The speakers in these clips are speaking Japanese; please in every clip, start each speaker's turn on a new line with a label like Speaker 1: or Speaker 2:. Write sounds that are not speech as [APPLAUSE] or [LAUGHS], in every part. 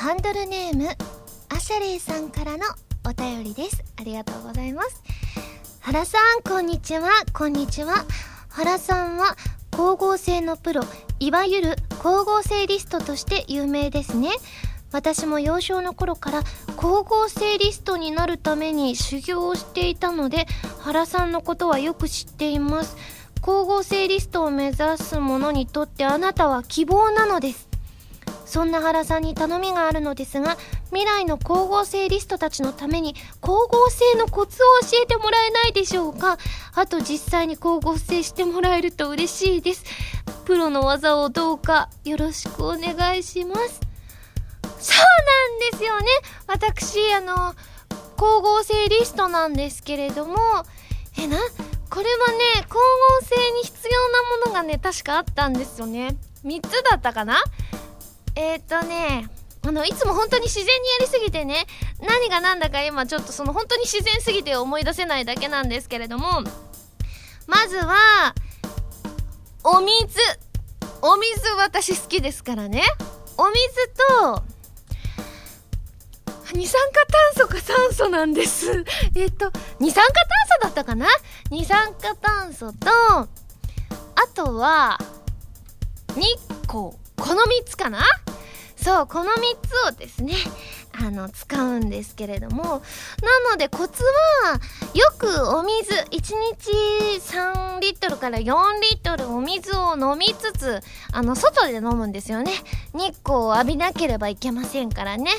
Speaker 1: ハンドルネームアシャレイさんからのお便りです。ありがとうございます。原さんこんにちは。こんにちは。原さんは光合成のプロいわゆる光合成リストとして有名ですね。私も幼少の頃から光合成リストになるために修行をしていたので原さんのことはよく知っています。光合成リストを目指す者にとってあなたは希望なのです。そんな原さんに頼みがあるのですが未来の光合成リストたちのために光合成のコツを教えてもらえないでしょうか。あと実際に光合成してもらえると嬉しいです。プロの技をどうかよろしくお願いします。そうなんですよね。私あの光合成リストなんですけれどもえなこれはね光合成に必要なものがね確かあったんですよね。3つだったかな？えっ、とねあのいつも本当に自然にやりすぎてね何が何だか今ちょっとその本当に自然すぎて思い出せないだけなんですけれどもまずはお水。お水私好きですからね。お水と二酸化炭素か酸素なんです。えっと二酸化炭素だったかな？二酸化炭素とあとは日光。この3つかな？そうこの3つをですねあの使うんですけれどもなのでコツはよくお水1日3リットルから4リットルお水を飲みつつあの外で飲むんですよね。日光を浴びなければいけませんからね。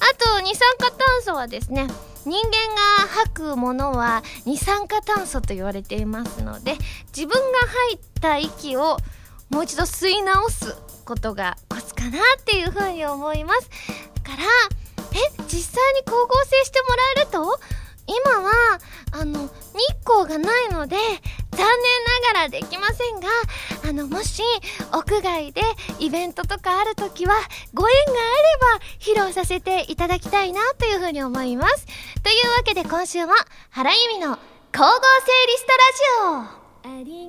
Speaker 1: あと二酸化炭素はですね人間が吐くものは二酸化炭素と言われていますので自分が吐いた息をもう一度吸い直すことがコツかなっていうふうに思います。からえ実際に光合成してもらえると？今はあの日光がないので残念ながらできませんがあのもし屋外でイベントとかある時はご縁があれば披露させていただきたいなというふうに思います。というわけで今週は原由美の光合成リストラジオ。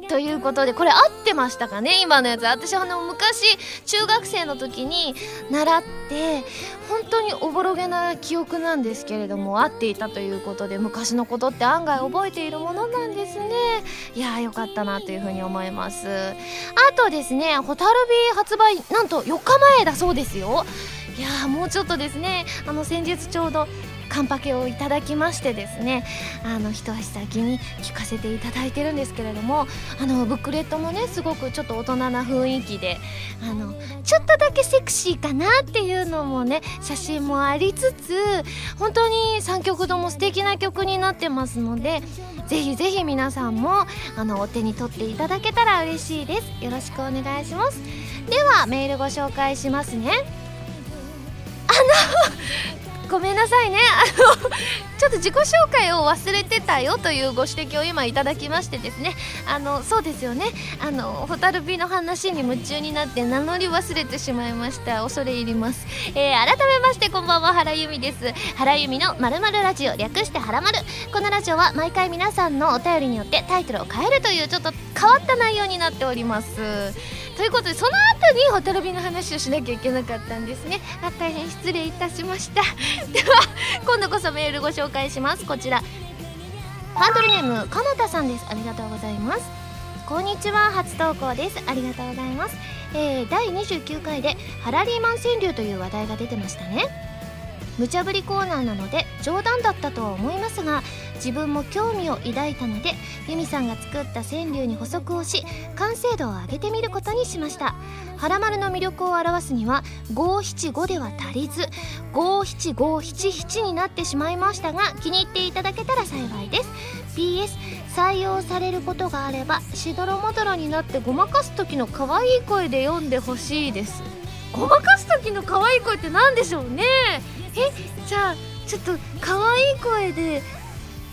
Speaker 1: ということでこれ合ってましたかね？今のやつ。私あの昔中学生の時に習って本当におぼろげな記憶なんですけれども合っていたということで昔のことって案外覚えているものなんですね。いやーよかったなというふうに思います。あとですね「ホタルビ発売なんと4日前だそうですよ。いやーもうちょっとですねあの先日ちょうどカンパケをいただきましてですねあの一足先に聞かせていただいてるんですけれどもあのブックレットもねすごくちょっと大人な雰囲気であのちょっとだけセクシーかなっていうのもね写真もありつつ本当に3曲とも素敵な曲になってますのでぜひぜひ皆さんもあのお手に取っていただけたら嬉しいです。よろしくお願いします。ではメールご紹介しますね。ごめんなさいね。あのちょっと自己紹介を忘れてたよというご指摘を今いただきましてですね。あのそうですよね。あのホタルビの話に夢中になって名乗り忘れてしまいました。恐れ入ります、えー、改めましてこんばんは原由美です。原由美のまるまるラジオ略して原まるこのラジオは毎回皆さんのお便りによってタイトルを変えるというちょっと変わった内容になっております。ということでその後にホタルビの話をしなきゃいけなかったんですね。あ大変失礼いたしました。[LAUGHS] では今度こそメールご紹介します。こちら。ハンドルネームかなたさんです。ありがとうございます。こんにちは。初投稿です。ありがとうございます、えー、第29回でハラリーマン川柳という話題が出てましたね。無茶ぶりコーナーなので冗談だったとは思いますが自分も興味を抱いたのでユミさんが作った川柳に補足をし完成度を上げてみることにしました「はらまる」の魅力を表すには五七五では足りず五七五七七になってしまいましたが気に入っていただけたら幸いです PS 採用されることがあればしどろもどろになってごまかす時の可愛い声で読んでほしいですごまかす時の可愛い声って何でしょうねえじゃあちょっと可愛い声で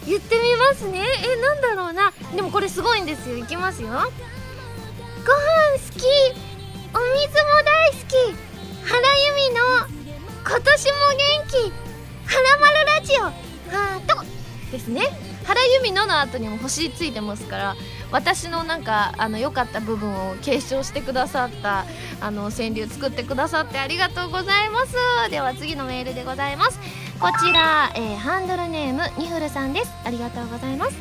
Speaker 1: 言ってみますね。えなんだろうな。でもこれすごいんですよ。いきますよ。ご飯好き。お水も大好き。原由美の今年も元気。はらまるラジオ。ハートですね。原由美のの後にも星ついてますから私のなんかあの良かった部分を継承してくださったあの川柳作ってくださってありがとうございます。では次のメールでございます。こちら、えー、ハンドルネームニフルさんです。ありがとうございます。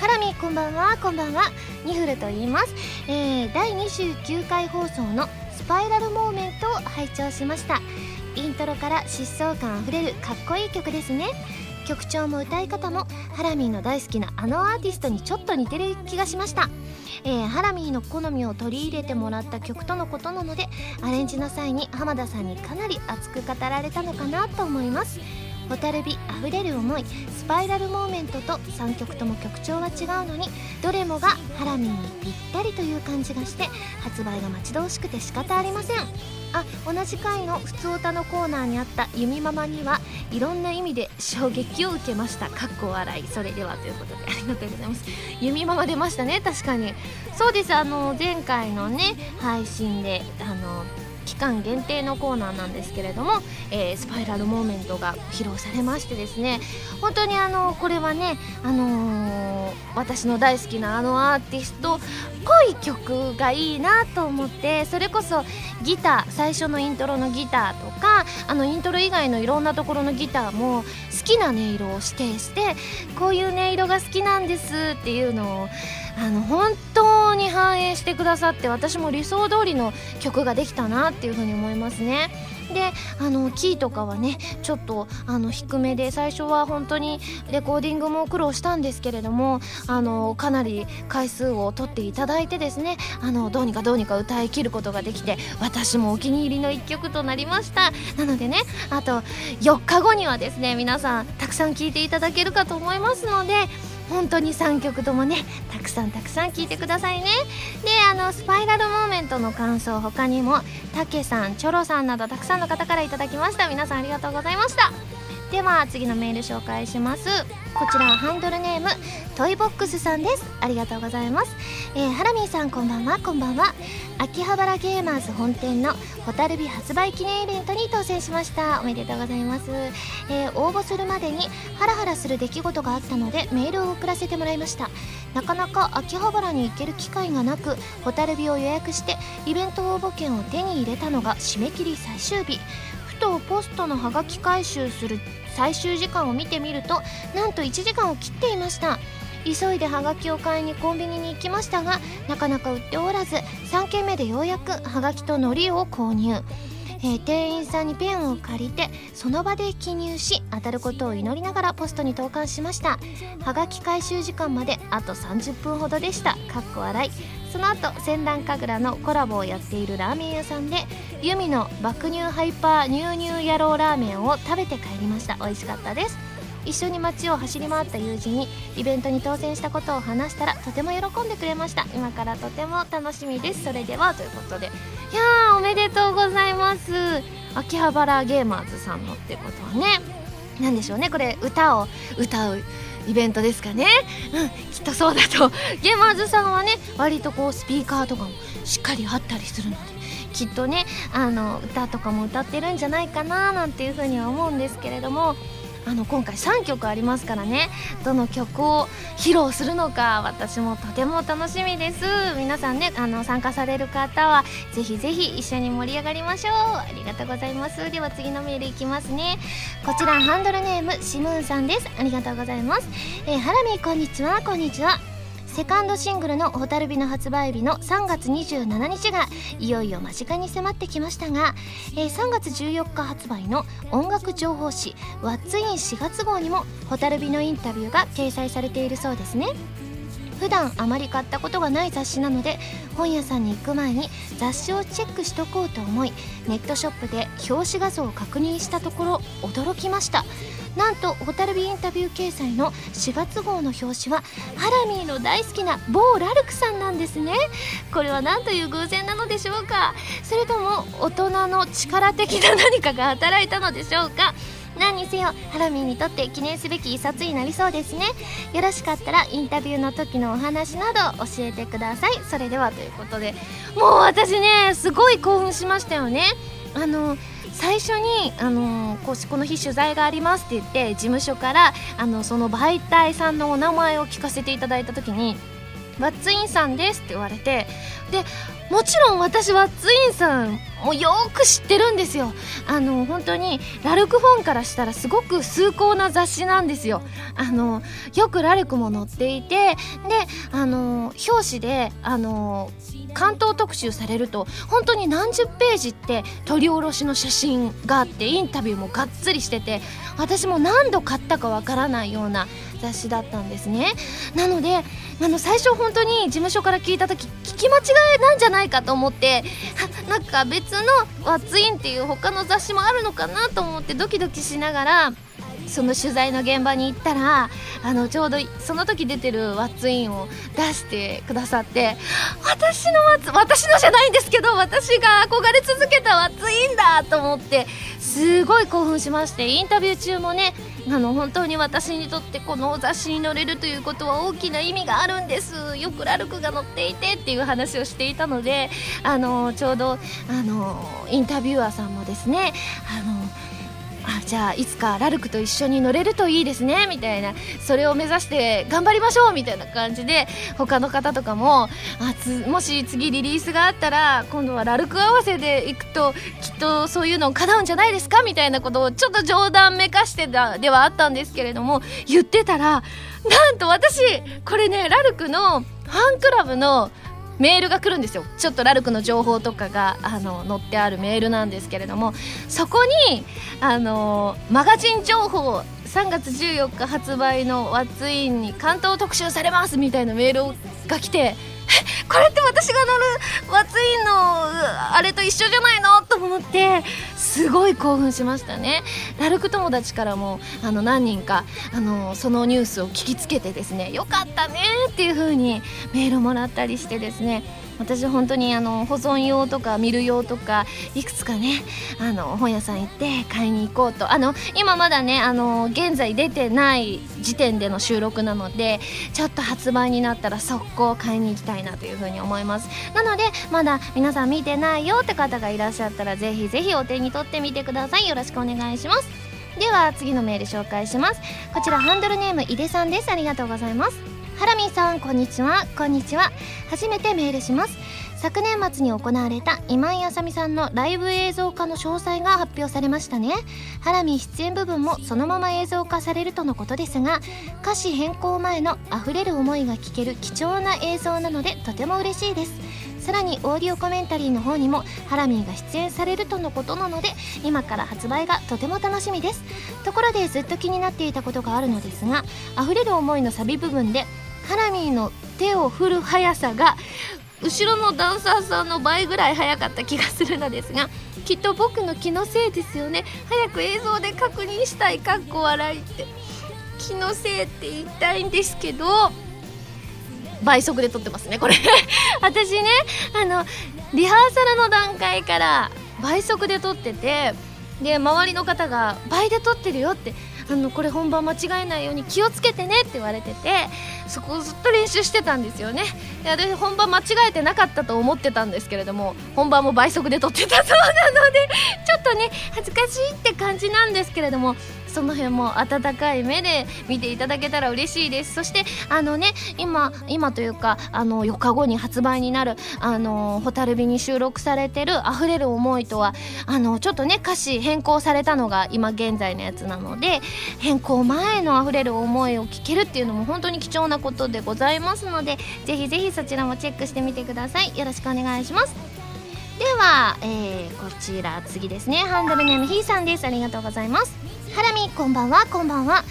Speaker 1: ハラミこんばんは。こんばんは。ニフルと言います、えー、第29回放送のスパイラルモーメントを拝聴しました。イントロから疾走感あふれるかっこいい曲ですね。曲調も歌い方もハラミーの大好きなあのアーティストにちょっと似てる気がしました、えー、ハラミーの好みを取り入れてもらった曲とのことなのでアレンジの際に浜田さんにかなり熱く語られたのかなと思います。蛍火あふれる思いスパイラルモーメントと3曲とも曲調は違うのにどれもがハラミーにぴったりという感じがして発売が待ち遠しくて仕方ありません。あ同じ回の「ふつおた」のコーナーにあった「ゆみママ」にはいろんな意味で衝撃を受けました。かっこ笑い。それではということでありがとうございます。ゆみママ出ましたね。確かに。そうです。あの前回のね配信であの期間限定のコーナーなんですけれども、えー、スパイラルモーメントが披露されましてですね本当にあのこれはね、あのー、私の大好きなあのアーティストっぽい曲がいいなと思ってそれこそギター最初のイントロのギターとかあのイントロ以外のいろんなところのギターも好きな音色を指定してこういう音色が好きなんですっていうのをあの本当に反映してくださって私も理想通りの曲ができたなっていうふうに思いますね。であのキーとかはねちょっとあの低めで最初は本当にレコーディングも苦労したんですけれどもあのかなり回数を取っていただいてですねあのどうにかどうにか歌い切ることができて私もお気に入りの1曲となりましたなのでねあと4日後にはですね皆さんたくさん聴いていただけるかと思いますので本当に3曲ともねたくさんたくさん聴いてくださいね。であのスパイラルモーメントの感想他にもたけさんチョロさんなどたくさんの方から頂きました。皆さんありがとうございました。では次のメール紹介します。こちらハンドルネームトイボックスさんです。ありがとうございます、えー、ハラミーさんこんばんは。こんばんは。秋葉原ゲーマーズ本店の蛍火発売記念イベントに当選しました。おめでとうございます、えー、応募するまでにハラハラする出来事があったのでメールを送らせてもらいました。なかなか秋葉原に行ける機会がなく蛍火を予約してイベント応募券を手に入れたのが締め切り最終日。とポストのハガキ回収する最終時間を見てみるとなんと1時間を切っていました。急いでハガキを買いにコンビニに行きましたがなかなか売っておらず3軒目でようやくハガキと海苔を購入。えー、店員さんにペンを借りてその場で記入し当たることを祈りながらポストに投函しました。はがき回収時間まであと30分ほどでした。かっこ笑い。その後閃乱カグラのコラボをやっているラーメン屋さんで雪泉の爆乳ハイパーニューニュー野郎ラーメンを食べて帰りました。美味しかったです。一緒に街を走り回った友人にイベントに当選したことを話したらとても喜んでくれました。今からとても楽しみです。それではということでいやーおめでとうございます。秋葉原ゲーマーズさんのってことはね何でしょうね。これ歌を歌うイベントですかね。うんきっとそうだと。ゲーマーズさんはね割とこうスピーカーとかもしっかりあったりするのできっとねあの歌とかも歌ってるんじゃないかななんていうふうには思うんですけれども。あの今回3曲ありますからね。どの曲を披露するのか私もとても楽しみです。皆さんねあの参加される方はぜひぜひ一緒に盛り上がりましょう。ありがとうございます。では次のメールいきますね。こちらハンドルネームシムーンさんです。ありがとうございます、えー、ハラミこんにちは。こんにちは。セカンドシングルの「蛍火」の発売日の3月27日がいよいよ間近に迫ってきましたが、えー、3月14日発売の音楽情報誌「What's in 4月号」にも蛍火のインタビューが掲載されているそうですね。普段あまり買ったことがない雑誌なので本屋さんに行く前に雑誌をチェックしとこうと思いネットショップで表紙画像を確認したところ驚きましたなんと蛍火インタビュー掲載の4月号の表紙はハラミーの大好きな某ラルクさんなんですね。これは何という偶然なのでしょうか。それとも大人の力的な何かが働いたのでしょうか。何にせよハラミーにとって記念すべき一冊になりそうですね。よろしかったらインタビューの時のお話など教えてください。それではということで。もう私ねすごい興奮しましたよね。あの最初にあのこうこの日取材がありますって言って事務所からあのその媒体さんのお名前を聞かせていただいた時に「ワッツインさんです」って言われてでもちろん私はツインさんもよく知ってるんですよ。あの本当にラルクフォンからしたらすごく崇高な雑誌なんですよ。あのよくラルクも載っていてであの表紙であの関東特集されると本当に何十ページって撮り下ろしの写真があってインタビューもがっつりしてて私も何度買ったかわからないような雑誌だったんですね。なのであの最初本当に事務所から聞いた時聞き間違いなんじゃないかと思ってなんか別の「ワッツイン」っていう他の雑誌もあるのかなと思ってドキドキしながらその取材の現場に行ったらあのちょうどその時出てるワッツインを出してくださって私のワッツ私のじゃないんですけど私が憧れ続けたワッツインだと思ってすごい興奮しましてインタビュー中もねあの本当に私にとってこの雑誌に載れるということは大きな意味があるんです。よくラルクが載っていてっていう話をしていたのであのちょうどあのインタビュアーさんもですねあのあじゃあいつかラルクと一緒に乗れるといいですねみたいな。それを目指して頑張りましょうみたいな感じで他の方とかもあつもし次リリースがあったら今度はラルク合わせで行くときっとそういうの叶うんじゃないですかみたいなことをちょっと冗談めかしてたではあったんですけれども言ってたらなんと私これねラルクのファンクラブのメールが来るんですよ。ちょっとラルクの情報とかがあの載ってあるメールなんですけれどもそこにあのマガジン情報3月14日発売の「ワッツインに関東特集されますみたいなメールが来てこれって私が乗るワツインのあれと一緒じゃないの？と思ってすごい興奮しましたね。ラルク友達からもあの何人かあのそのニュースを聞きつけてですねよかったねっていう風にメールもらったりしてですね。私本当にあの保存用とか見る用とかいくつかねあの本屋さん行って買いに行こうと。あの今まだねあの現在出てない時点での収録なのでちょっと発売になったら速攻買いに行きたいなというふうに思います。なのでまだ皆さん見てないよって方がいらっしゃったらぜひぜひお手に取ってみてください。よろしくお願いします。では次のメール紹介します。こちらハンドルネーム井出さんです。ありがとうございます。ハラミーさんこんにちは。こんにちは。初めてメールします。昨年末に行われた今井あさみさんのライブ映像化の詳細が発表されましたね。ハラミ出演部分もそのまま映像化されるとのことですが歌詞変更前の溢れる思いが聞ける貴重な映像なのでとても嬉しいです。さらにオーディオコメンタリーの方にもハラミーが出演されるとのことなので今から発売がとても楽しみです。ところでずっと気になっていたことがあるのですが溢れる思いのサビ部分でハラミーの手を振る速さが後ろのダンサーさんの倍ぐらい速かった気がするのですがきっと僕の気のせいですよね。早く映像で確認したい。かっこ笑いって。気のせいって言いたいんですけど倍速で撮ってますねこれ。[LAUGHS] 私ねあのリハーサルの段階から倍速で撮っててで周りの方が倍で撮ってるよってあのこれ本番間違えないように気をつけてねって言われててそこをずっと練習してたんですよね。で私本番間違えてなかったと思ってたんですけれども本番も倍速で撮ってたそうなのでちょっとね恥ずかしいって感じなんですけれどもその辺も温かい目で見ていただけたら嬉しいです。そしてあのね今今というかあの4日後に発売になるあの蛍火に収録されてる「溢れる思い」とはあのちょっとね歌詞変更されたのが今現在のやつなので変更前の「溢れる思い」を聞けるっていうのも本当に貴重なことでございますのでぜひぜひそちらもチェックしてみてください。よろしくお願いします。では、えー、こちら次ですね。ハンドルネームひーさんです。ありがとうございます。ハラミこんばんはこんばんは。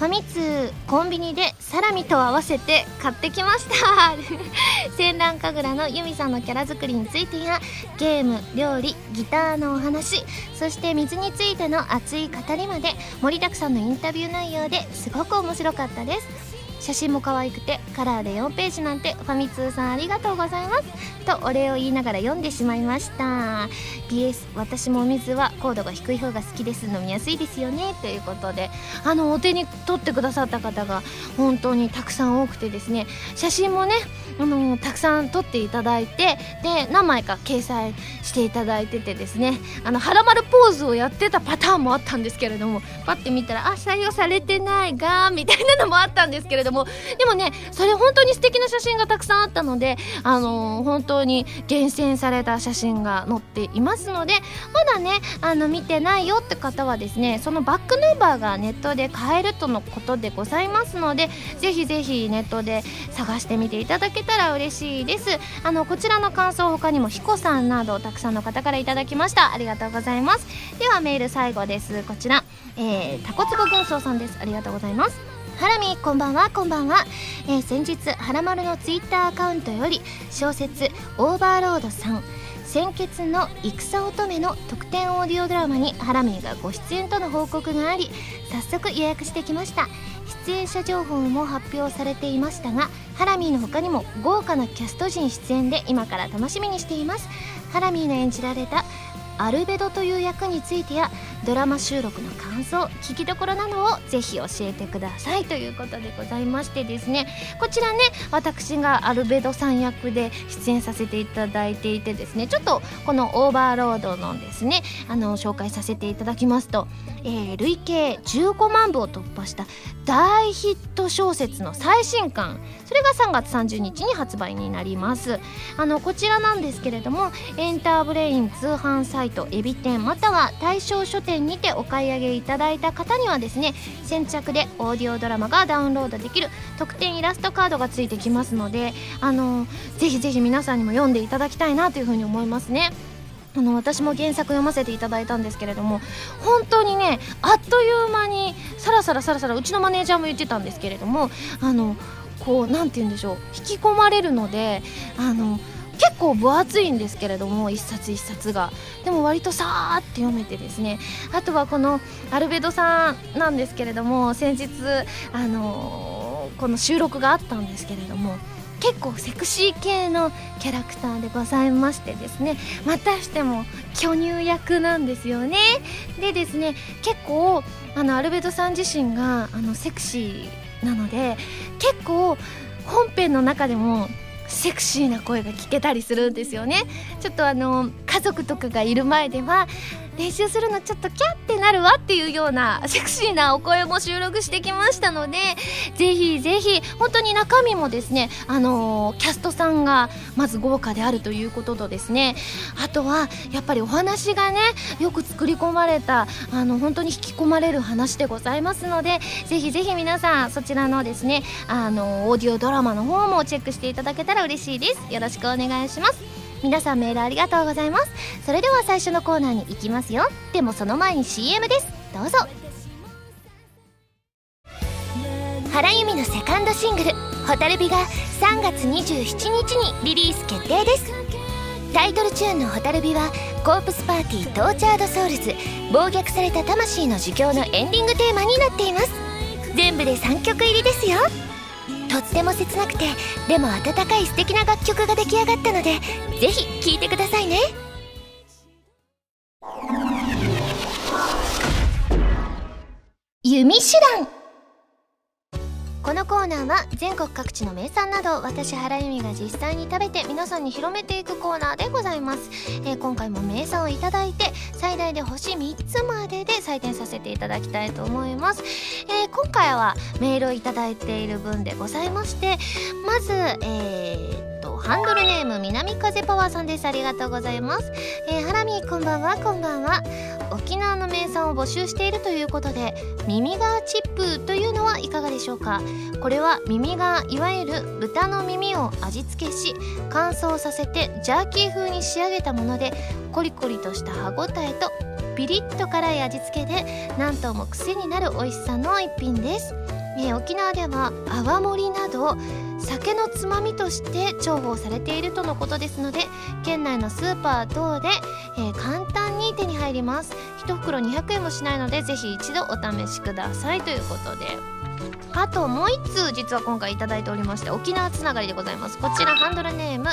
Speaker 1: ファミ通コンビニでサラミと合わせて買ってきました。[LAUGHS] 戦乱神楽のユミさんのキャラ作りについてやゲーム料理ギターのお話そして水についての熱い語りまで盛りだくさんのインタビュー内容ですごく面白かったです。写真も可愛くてカラーで4ページなんてファミ通さんありがとうございます。とお礼を言いながら読んでしまいました。PS 私もお水は高度が低い方が好きです飲みやすいですよね。ということであのお手に取ってくださった方が本当にたくさん多くてですね。写真もねあのたくさん撮っていただいてで何枚か掲載していただいててですね。あのはらまるポーズをやってたパターンもあったんですけれどもパッて見たらあ採用されてないがみたいなのもあったんですけれどももでもねそれ本当に素敵な写真がたくさんあったのであのー、本当に厳選された写真が載っていますのでまだねあの見てないよって方はですねそのバックナンバーがネットで買えるとのことでございますのでぜひぜひネットで探してみていただけたら嬉しいです。あのこちらの感想他にも彦さんなどたくさんの方からいただきました。ありがとうございます。ではメール最後です。こちら、えー、タコツボ軍曹さんです。ありがとうございます。ハラミこんばんはこんばんは、えー、先日はらまるのツイッターアカウントより小説「オーバーロード」さん先決の戦乙女の特典オーディオドラマにハラミーがご出演との報告があり早速予約してきました。出演者情報も発表されていましたがハラミーの他にも豪華なキャスト陣出演で今から楽しみにしています。ハラミーの演じられたアルベドという役についてやドラマ収録の感想聞きどころなどをぜひ教えてくださいということでございましてですね。こちらね私がアルベドさん役で出演させていただいていてですねちょっとこのオーバーロードのですねあの紹介させていただきますと、えー、累計15万部を突破した大ヒット小説の最新刊それが3月30日に発売になります。あのこちらなんですけれどもエンターブレイン通販サイトエビ天または対象書店にてお買い上げいただいた方にはですね先着でオーディオドラマがダウンロードできる特典イラストカードがついてきますのであのぜひぜひ皆さんにも読んでいただきたいなというふうに思いますね。あの私も原作読ませていただいたんですけれども本当にねあっという間にさらさらさらさらうちのマネージャーも言ってたんですけれどもあのこう何て言うんでしょう引き込まれるのであの構分厚いんですけれども一冊一冊が。でも割とさーって読めてですね。あとはこのアルベドさんなんですけれども先日あのー、この収録があったんですけれども結構セクシー系のキャラクターでございましてですね。またしても巨乳役なんですよね。でですね結構あのアルベドさん自身があのセクシーなので結構本編の中でもセクシーな声が聞けたりするんですよね。ちょっとあの家族とかがいる前では練習するのちょっとキャってなるわっていうような [LAUGHS] セクシーなお声も収録してきましたのでぜひぜひ本当に中身もですねあのー、キャストさんがまず豪華であるということとですねあとはやっぱりお話がねよく作り込まれたあの本当に引き込まれる話でございますのでぜひぜひ皆さんそちらのですねあのオーディオドラマの方もチェックしていただけたら嬉しいです。よろしくお願いします。皆さんメールありがとうございます。それでは最初のコーナーに行きますよ。でもその前に CM です。どうぞ。原由美のセカンドシングル「蛍火」が3月27日にリリース決定です。タイトルチューンの「蛍火」はコープスパーティー Tortured Souls 暴虐された魂の呪叫のエンディングテーマになっています。全部で3曲入りですよ。とっても切なくてでも温かい素敵な楽曲が出来上がったのでぜひ聴いてくださいね。弓手段。このコーナーは全国各地の名産など私原由実が実際に食べて皆さんに広めていくコーナーでございます、えー、今回も名産をいただいて最大で星3つまでで採点させていただきたいと思います、えー、今回はメールをいただいている分でございましてまずえー、とハンドルネーム南風パワーさんです。ありがとうございます、えー、ハラミこんばんは。こんばんは。沖縄の名産を募集しているということで耳側チップというのはいかがでしょうか？これは耳側いわゆる豚の耳を味付けし乾燥させてジャーキー風に仕上げたものでコリコリとした歯ごたえとピリッと辛い味付けで何とも癖になる美味しさの一品です、えー、沖縄では泡盛など酒のつまみとして重宝されているとのことですので県内のスーパー等で、えー、簡単に手に入ります。1袋200円もしないのでぜひ一度お試しくださいということで。あともう一通実は今回いただいておりまして沖縄つながりでございます。こちらハンドルネーム、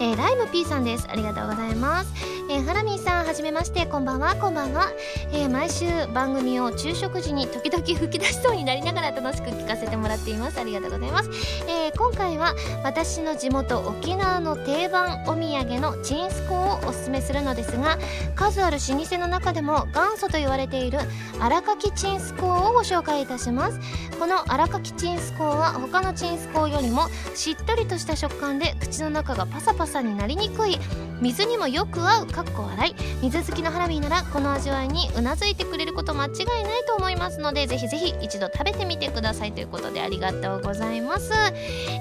Speaker 1: えー、ライム P さんです。ありがとうございます。えー、ハラミーさんはじめまして。こんばんは。こんばんは、えー、毎週番組を昼食時に時々吹き出しそうになりながら楽しく聞かせてもらっています。ありがとうございます、えー、今回は私の地元沖縄の定番お土産のチンスコをおすすめするのですが数ある老舗の中でも元祖と言われている荒垣チンスコをご紹介いたします。この荒垣チンスコは他のチンスコよりもしっとりとした食感で口の中がパサパサになりにくい。水にもよく合う。かっこ笑い。水好きのハラミーならこの味わいにうなずいてくれること間違いないと思いますのでぜひぜひ一度食べてみてくださいということでありがとうございます。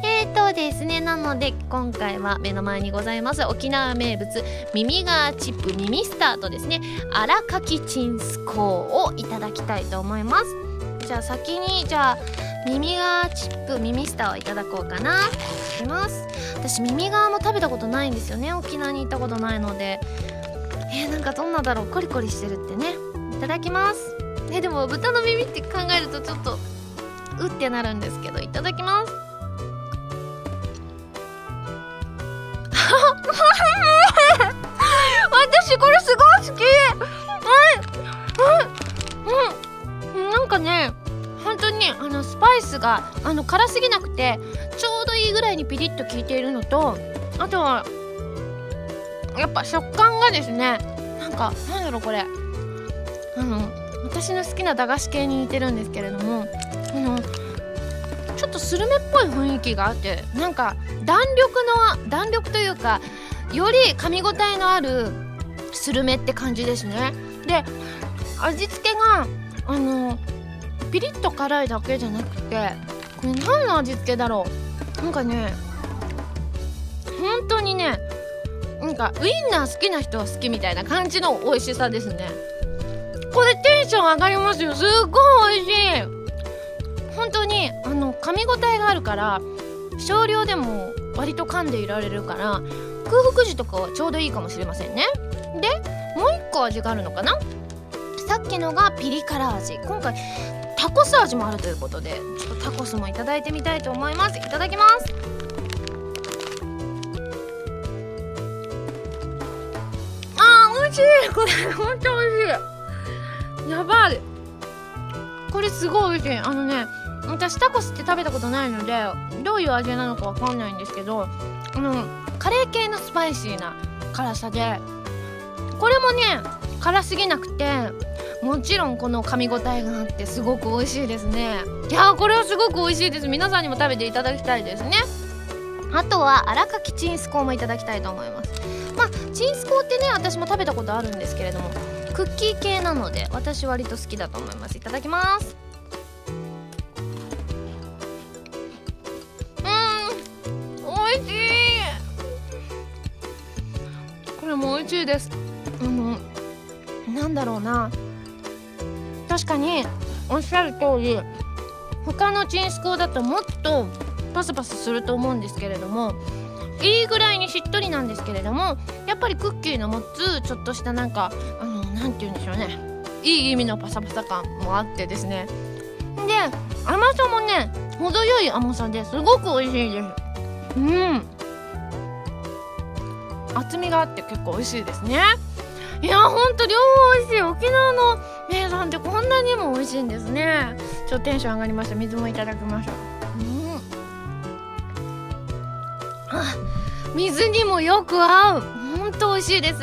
Speaker 1: えーとですねなので今回は目の前にございます沖縄名物耳がチップ耳スターとですね荒垣チンスコーをいただきたいと思います。じゃあ先にじゃあ耳がチップ耳スターをいただこうかな。いきます。私耳側も食べたことないんですよね。沖縄に行ったことないので。えー、なんかどんなだろう。コリコリしてるってね。いただきます。えでも豚の耳って考えるとちょっとうってなるんですけど。いただきます。[LAUGHS] 私これすごい好き。うん。うん。うん。なんかね本当にあのスパイスがあの辛すぎなくてちょうどいいぐらいにピリッと効いているのとあとはやっぱ食感がですねなんかなんだろうこれ。あの私の好きな駄菓子系に似てるんですけれどもあのちょっとスルメっぽい雰囲気があってなんか弾力の弾力というかより噛み応えのあるスルメって感じですね。で味付けがあのピリッと辛いだけじゃなくてこれ何の味付けだろう？なんかね本当にねなんかウインナー好きな人は好きみたいな感じの美味しさですね。これテンション上がりますよ。すっごい美味しい。本当にあの噛み応えがあるから少量でも割と噛んでいられるから空腹時とかはちょうどいいかもしれませんね。でもう一個味があるのかな？さっきのがピリ辛味。今回タコス味もあるということでちょっとタコスもいただいてみたいと思います。いただきます。あー美味しい。これほんと美味しい。やばい。これすごい美味しい。あのね私タコスって食べたことないのでどういう味なのかわかんないんですけどあのカレー系のスパイシーな辛さでこれもね辛すぎなくてもちろんこの噛み応えがあってすごく美味しいですね。いやこれはすごく美味しいです。皆さんにも食べていただきたいですね。あとは荒垣チンスコーもいただきたいと思います。まあチンスコーってね私も食べたことあるんですけれどもクッキー系なので私割と好きだと思います。いただきます。うん美味しい。これも美味しいです。あのなんだろうな。確かにおっしゃる通り他のチンスコーだともっとパサパサすると思うんですけれどもいいぐらいにしっとりなんですけれどもやっぱりクッキーの持つちょっとしたなんかあの何て言うんでしょうね。いい意味のパサパサ感もあってですね。で甘さもね程よい甘さですごく美味しいです。うん。厚みがあって結構美味しいですね。いやほんと両方美味しい。沖縄の名産ってこんなにも美味しいんですね。ちょっとテンション上がりました。水もいただきましょう。うん。あ水にもよく合う。ほんと美味しいです。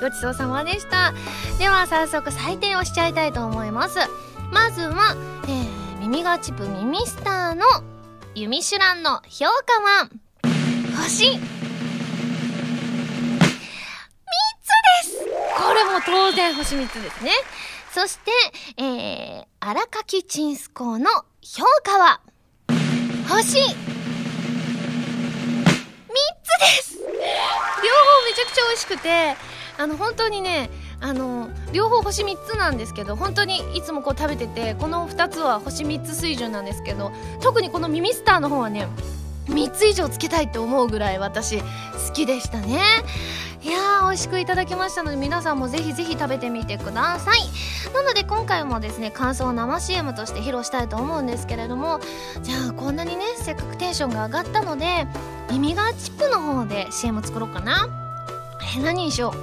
Speaker 1: ごちそうさまでした。では早速採点をしちゃいたいと思います。まずは、えー、耳がチップ耳スターのユミシュランの評価は星。3つです。これも当然星3つですね。そして、えー、荒垣チンスコーの評価は、星3つです。両方めちゃくちゃ美味しくて、あの、本当にね、あの、両方星3つなんですけど、本当にいつもこう食べてて、この2つは星3つ水準なんですけど、特にこのミミスターの方はね、3つ以上つけたいって思うぐらい私好きでしたね。いやー美味しくいただきましたので皆さんもぜひぜひ食べてみてください。なので今回もですね感想を生 CM として披露したいと思うんですけれどもじゃあこんなにねせっかくテンションが上がったので耳がチップの方で CM 作ろうかな。え何にしよ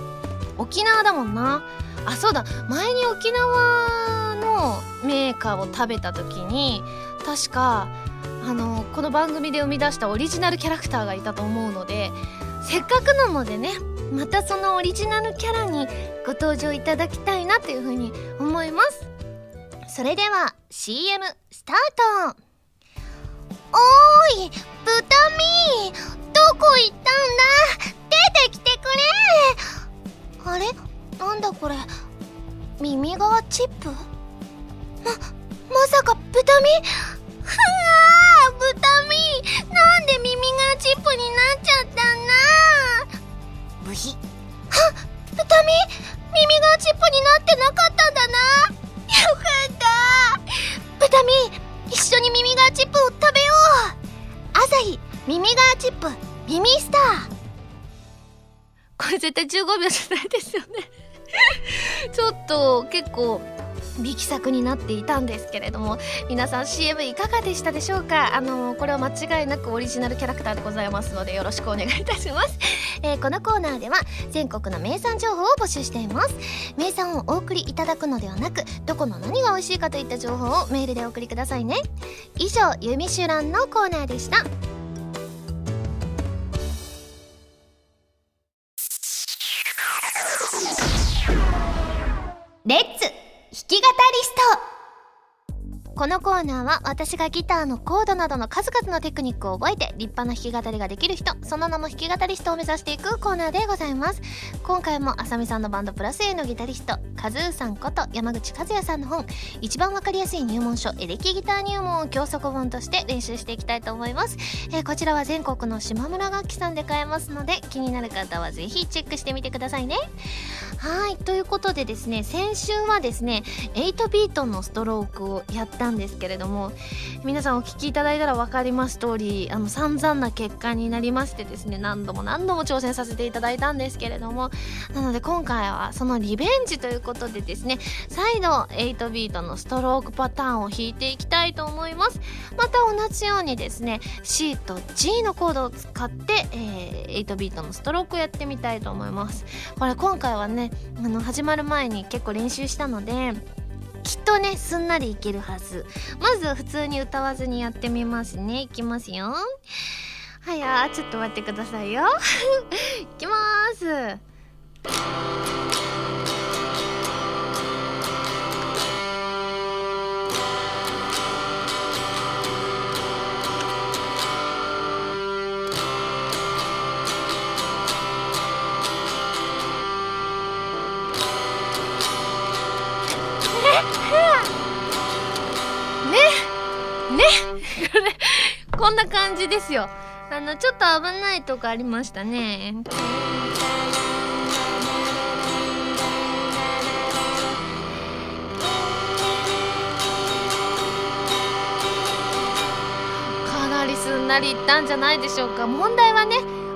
Speaker 1: う沖縄だもんな。あそうだ。前に沖縄のメーカーを食べた時に確かあのこの番組で生み出したオリジナルキャラクターがいたと思うのでせっかくなのでねまたそのオリジナルキャラにご登場いただきたいなというふうに思います。それでは CM スタート。おーい豚ミーどこ行ったんだ？出てきてくれ。あれ？なんだこれ？耳側チップ？ままさか豚ミふわー豚ミなんで耳がチップになっちゃったんだ。ブヒ。は豚ミ耳がチップになってなかったんだな。よかった。豚ミ一緒に耳がチップを食べよう。朝日耳がチップ耳スター。これ絶対15秒じゃないですよね。ちょっと結構力作になっていたんですけれども皆さん CM いかがでしたでしょうか？あのこれは間違いなくオリジナルキャラクターでございますのでよろしくお願いいたします、えー、このコーナーでは全国の名産情報を募集しています。名産をお送りいただくのではなくどこの何が美味しいかといった情報をメールでお送りくださいね。以上「ゆみしゅらん」のコーナーでした。レッツ！き語りスト。このコーナーは私がギターのコードなどの数々のテクニックを覚えて立派な弾き語りができる人その名も弾き語りストを目指していくコーナーでございます。今回もあさみさんのバンドプラス A のギタリストカズーさんこと山口和也さんの本一番わかりやすい入門書エレキギター入門を教則本として練習していきたいと思います、えー、こちらは全国の島村楽器さんで買えますので気になる方はぜひチェックしてみてくださいね。はいということでですね先週はですね8ビートのストロークをやったんですけれども皆さんお聞きいただいたら分かります通りあの散々な結果になりましてですね何度も何度も挑戦させていただいたんですけれどもなので今回はそのリベンジということでですね再度8ビートのストロークパターンを弾いていきたいと思います。また同じようにですね C と G のコードを使って、えー、8ビートのストロークをやってみたいと思います。これ今回はねあの始まる前に結構練習したのできっとねすんなりいけるはず。まず普通に歌わずにやってみますね。いきますよ。はやちょっと待ってくださいよ。[LAUGHS] いきます。こんな感じですよ。あのちょっと危ないとこありましたね。かなりすんなりいったんじゃないでしょうか。問題はね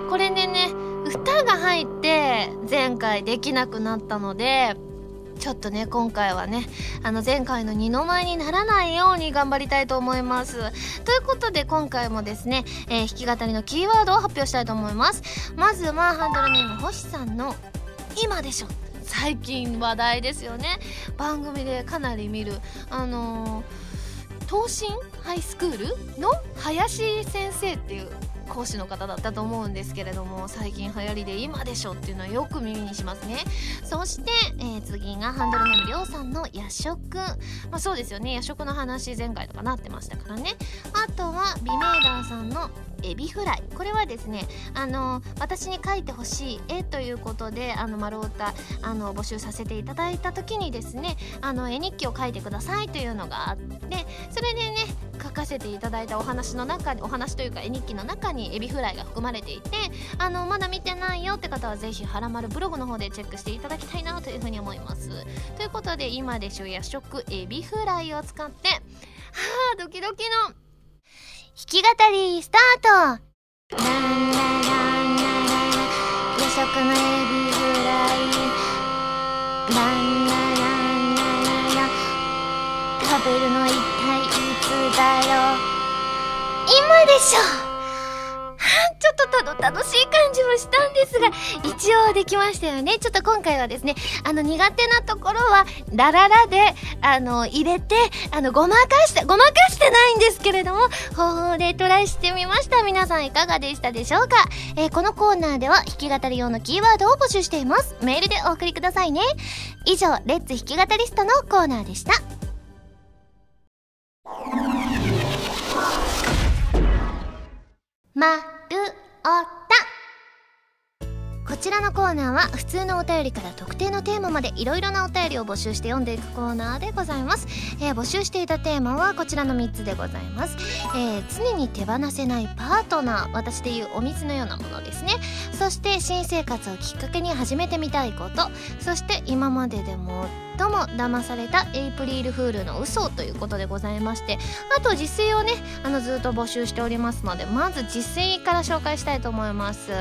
Speaker 1: これでね歌が入って前回できなくなったのでちょっとね今回はねあの前回の二の舞にならないように頑張りたいと思います。ということで今回もですね、えー、弾き語りのキーワードを発表したいと思います。まずはハンドルネーム星さんの「今でしょ」最近話題ですよね。番組でかなり見るあのー、東進ハイスクールの林先生っていう講師の方だったと思うんですけれども最近流行りで今でしょっていうのはよく耳にしますね。そして、えー、次がハンドルネームりょうさんの夜食。まあそうですよね。夜食の話前回とかなってましたからね。あとは美メーダーさんのエビフライ。これはですねあの私に書いてほしい絵ということであの丸太あの募集させていただいた時にですねあの絵日記を書いてくださいというのがあってそれでね書かせていただいたお話の中にお話というか絵日記の中にエビフライが含まれていてあのまだ見てないよって方はぜひはらまるブログの方でチェックしていただきたいなというふうに思います。ということで今でしょ夜食エビフライを使ってはあドキドキのき語りスタート。食のエビフライランラランラララ食べるの一体いつだよ今でしょちょっとたの楽しい感じもしたんですが、一応できましたよね。ちょっと今回はですね、あの苦手なところは、ラララで、あの、入れて、あの、ごまかして、ごまかしてないんですけれども、方法でトライしてみました。皆さんいかがでしたでしょうか？えー、このコーナーでは、弾き語り用のキーワードを募集しています。メールでお送りくださいね。以上、レッツ弾き語リストのコーナーでした。まるおた。こちらのコーナーは普通のお便りから特定のテーマまでいろいろなお便りを募集して読んでいくコーナーでございます、えー、募集していたテーマはこちらの3つでございます、えー、常に手放せないパートナー私でいうお水のようなものですね。そして新生活をきっかけに始めてみたいこと。そして今まででもとも騙されたエイプリルフールの嘘ということでございましてあと実践をねあのずっと募集しておりますのでまず実践から紹介したいと思います。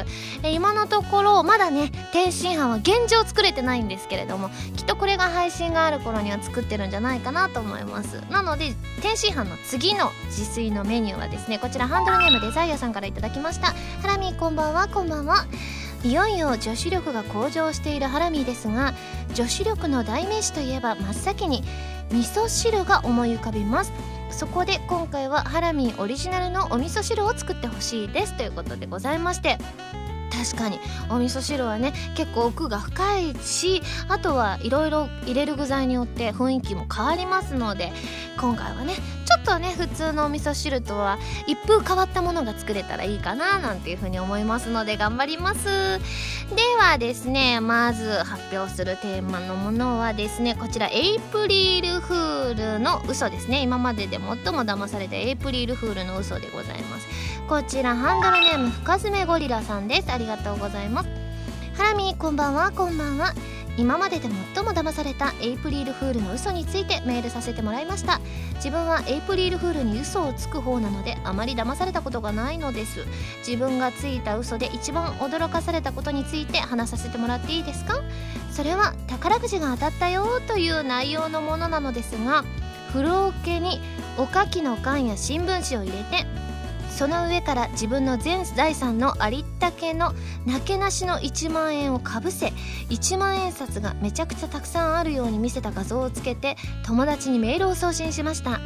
Speaker 1: え今のところまだね天津飯は現状作れてないんですけれどもきっとこれが配信がある頃には作ってるんじゃないかなと思います。なので天津飯の次の自炊のメニューはですねこちらハンドルネームデザイアさんから頂きました。ハラミこんばんはこんばんは。いよいよ女子力が向上しているハラミーですが女子力の代名詞といえば真っ先に味噌汁が思い浮かびます。そこで今回はハラミーオリジナルのお味噌汁を作ってほしいですということでございまして確かに。お味噌汁はね結構奥が深いしあとはいろいろ入れる具材によって雰囲気も変わりますので今回はねちょっとね普通のお味噌汁とは一風変わったものが作れたらいいかななんていうふうに思いますので頑張ります。ではですねまず発表するテーマのものはですねこちらエイプリルフールの嘘ですね。今までで最も騙されたエイプリルフールの嘘でございます。こちらハンドルネーム深爪ゴリラさんです。ありがとうございます。ハラミこんばんは。こんばんは。今までで最も騙されたエイプリルフールの嘘についてメールさせてもらいました。自分はエイプリルフールに嘘をつく方なのであまり騙されたことがないのです。自分がついた嘘で一番驚かされたことについて話させてもらっていいですか？それは宝くじが当たったよという内容のものなのですが風呂桶におかきの缶や新聞紙を入れてその上から自分の全財産のありったけのなけなしの1万円をかぶせ1万円札がめちゃくちゃたくさんあるように見せた画像をつけて友達にメールを送信しました。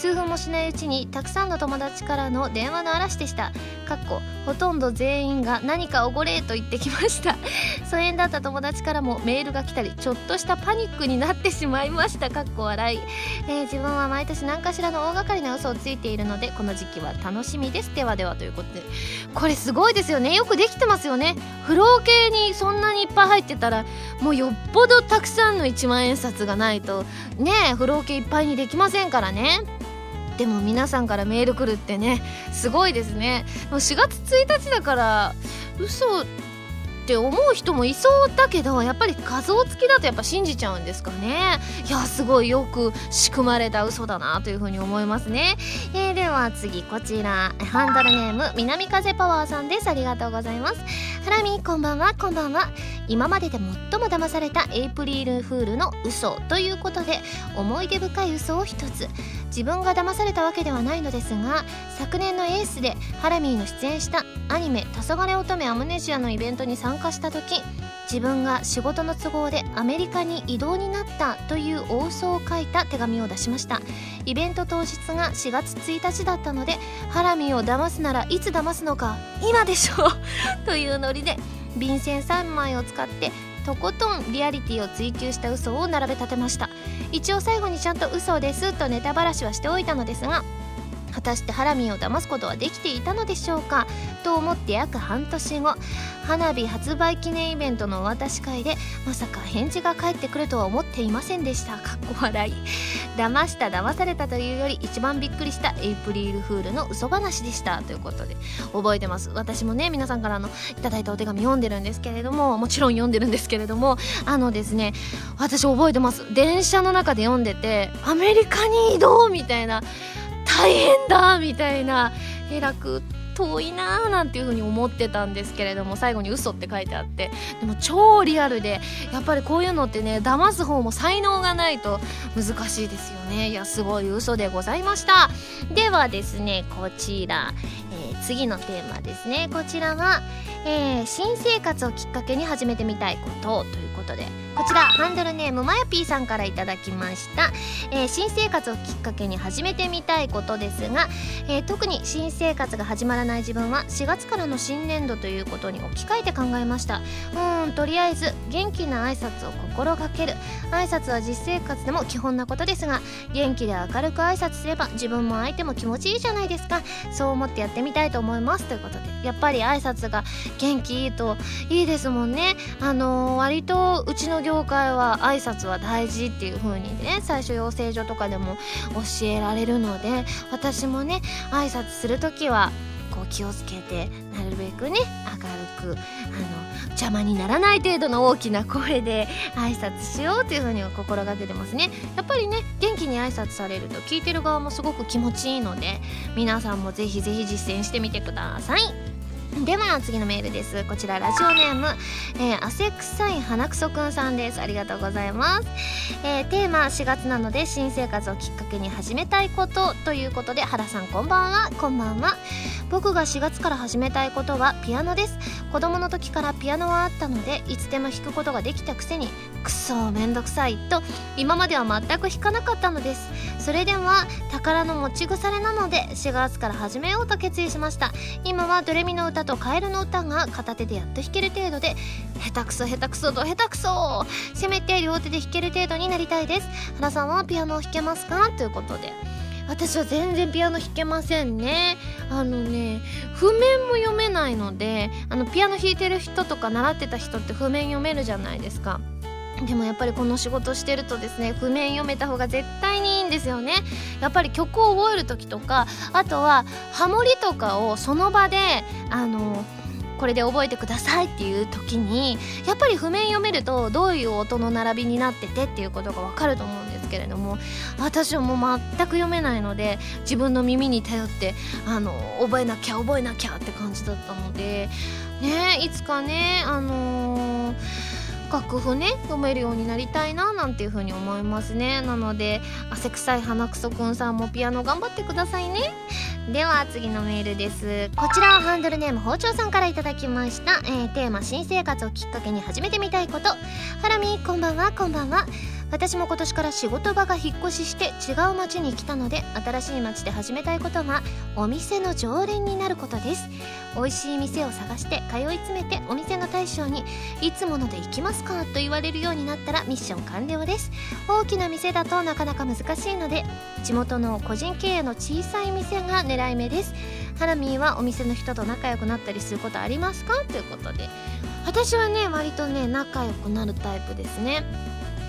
Speaker 1: 数分もしないうちにたくさんの友達からの電話の嵐でした。かっこほとんど全員が何かおごれと言ってきました。[LAUGHS] 疎遠だった友達からもメールが来たりちょっとしたパニックになってしまいました。かっこ笑い、えー、自分は毎年何かしらの大掛かりな嘘をついているのでこの時期は楽しみです。ではではということで。これすごいですよね。よくできてますよね。風呂系にそんなにいっぱい入ってたらもうよっぽどたくさんの1万円札がないとねえ風呂系いっぱいにできませんからね。でも皆さんからメール来るってねすごいですね。もう4月1日だから嘘って思う人もいそうだけどやっぱり画像付きだとやっぱ信じちゃうんですかね。いやすごいよく仕組まれた嘘だなというふうに思いますね、えー、では次こちら。ハンドルネーム南風パワーさんです。ありがとうございます。ハラミこんばんは。こんばんは。今までで最も騙されたエイプリルフールの嘘ということで思い出深い嘘を一つ。自分が騙されたわけではないのですが昨年のエースでハラミーの出演したアニメ「黄昏乙女アムネジア」のイベントに参加した時自分が仕事の都合でアメリカに移動になったという大嘘を書いた手紙を出しました。イベント当日が4月1日だったのでハラミーを騙すならいつ騙すのか今でしょう。[LAUGHS] というノリで便箋3枚を使ってとことんリアリティを追求した嘘を並べ立てました。一応最後にちゃんと嘘ですとネタばらしはしておいたのですが果たしてハラミを騙すことはできていたのでしょうか？と思って約半年後花火発売記念イベントのお渡し会でまさか返事が返ってくるとは思っていませんでした。かっこ笑い。騙した騙されたというより一番びっくりしたエイプリルフールの嘘話でした。ということで覚えてます。私もね皆さんからのいただいたお手紙読んでるんですけれどももちろん読んでるんですけれどもあのですね私覚えてます。電車の中で読んでてアメリカに移動みたいな大変だみたいなえらく遠いなーなんていう風に思ってたんですけれども最後に嘘って書いてあって。でも超リアルでやっぱりこういうのってね騙す方も才能がないと難しいですよね。いやすごい嘘でございました。ではですねこちら、えー、次のテーマですね。こちらは、えー、新生活をきっかけに始めてみたいことということでこちらハンドルネームまやぴーさんからいただきました、えー、新生活をきっかけに始めてみたいことですが、えー、特に新生活が始まらない自分は4月からの新年度ということに置き換えて考えました。うんとりあえず元気な挨拶を心がける。挨拶は実生活でも基本なことですが元気で明るく挨拶すれば自分も相手も気持ちいいじゃないですか。そう思ってやってみたいと思います。ということでやっぱり挨拶が元気いいといいですもんね。あのー、割とうちの業界は挨拶は大事っていう風にね最初養成所とかでも教えられるので私もね挨拶する時はこう気をつけてなるべくね明るくあの邪魔にならない程度の大きな声で挨拶しようというふうに心がけてますね。やっぱりね元気に挨拶されると聞いてる側もすごく気持ちいいので皆さんもぜひぜひ実践してみてください。では次のメールです。こちらラジオネーム、えー、汗臭い花くそくんさんです。ありがとうございます、えー、テーマ4月なので新生活をきっかけに始めたいことということで原さんこんばんは。こんばんは。僕が4月から始めたいことはピアノです。子供の時からピアノはあったのでいつでも弾くことができたくせにくそめんどくさいと今までは全く弾かなかったのです。それでは宝の持ち腐れなので4月から始めようと決意しました。今はドレミの歌とカエルの歌が片手でやっと弾ける程度で下手くそ下手くそと下手くそせめて両手で弾ける程度になりたいです。原さんはピアノを弾けますか？ということで。私は全然ピアノ弾けませんね。あのね譜面も読めないのであのピアノ弾いてる人とか習ってた人って譜面読めるじゃないですか。でもやっぱりこの仕事してるとですね譜面読めた方が絶対にいいんですよね。やっぱり曲を覚える時とかあとはハモリとかをその場であのこれで覚えてくださいっていう時にやっぱり譜面読めるとどういう音の並びになっててっていうことが分かると思うんですけれども私はもう全く読めないので自分の耳に頼ってあの覚えなきゃ覚えなきゃって感じだったのでねいつかねあのー楽譜ね読めるようになりたいななんていう風に思いますね。なので汗臭い鼻くそくんさんもピアノ頑張ってくださいね。では次のメールです。こちらはハンドルネーム包丁さんから頂きました、えー、テーマ新生活をきっかけに始めてみたいこと。ハラミこんばんはこんばんは。私も今年から仕事場が引っ越しして違う町に来たので新しい町で始めたいことがお店の常連になることです。美味しい店を探して通い詰めてお店の大将に「いつもので行きますか?」と言われるようになったらミッション完了です。大きな店だとなかなか難しいので地元の個人経営の小さい店が狙い目です。ハラミーはお店の人と仲良くなったりすることありますか？ということで私はね割とね仲良くなるタイプですね。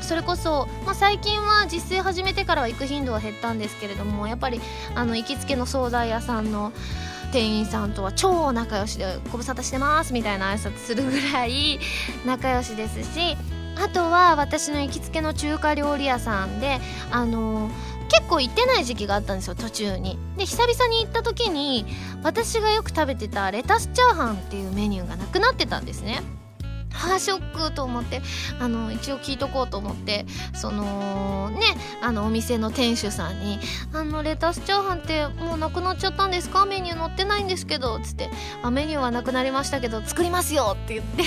Speaker 1: それこそ、まあ、最近は実践始めてからは行く頻度は減ったんですけれどもやっぱりあの行きつけの惣菜屋さんの店員さんとは超仲良しでご無沙汰してますみたいな挨拶するぐらい [LAUGHS] 仲良しですしあとは私の行きつけの中華料理屋さんであの結構行ってない時期があったんですよ途中に。で久々に行った時に私がよく食べてたレタスチャーハンっていうメニューがなくなってたんですね。ハーショックと思ってあの一応聞いとこうと思ってそのねあのお店の店主さんに「あのレタスチャーハンってもうなくなっちゃったんですか？メニュー載ってないんですけど」つって「あメニューはなくなりましたけど作りますよ」って言って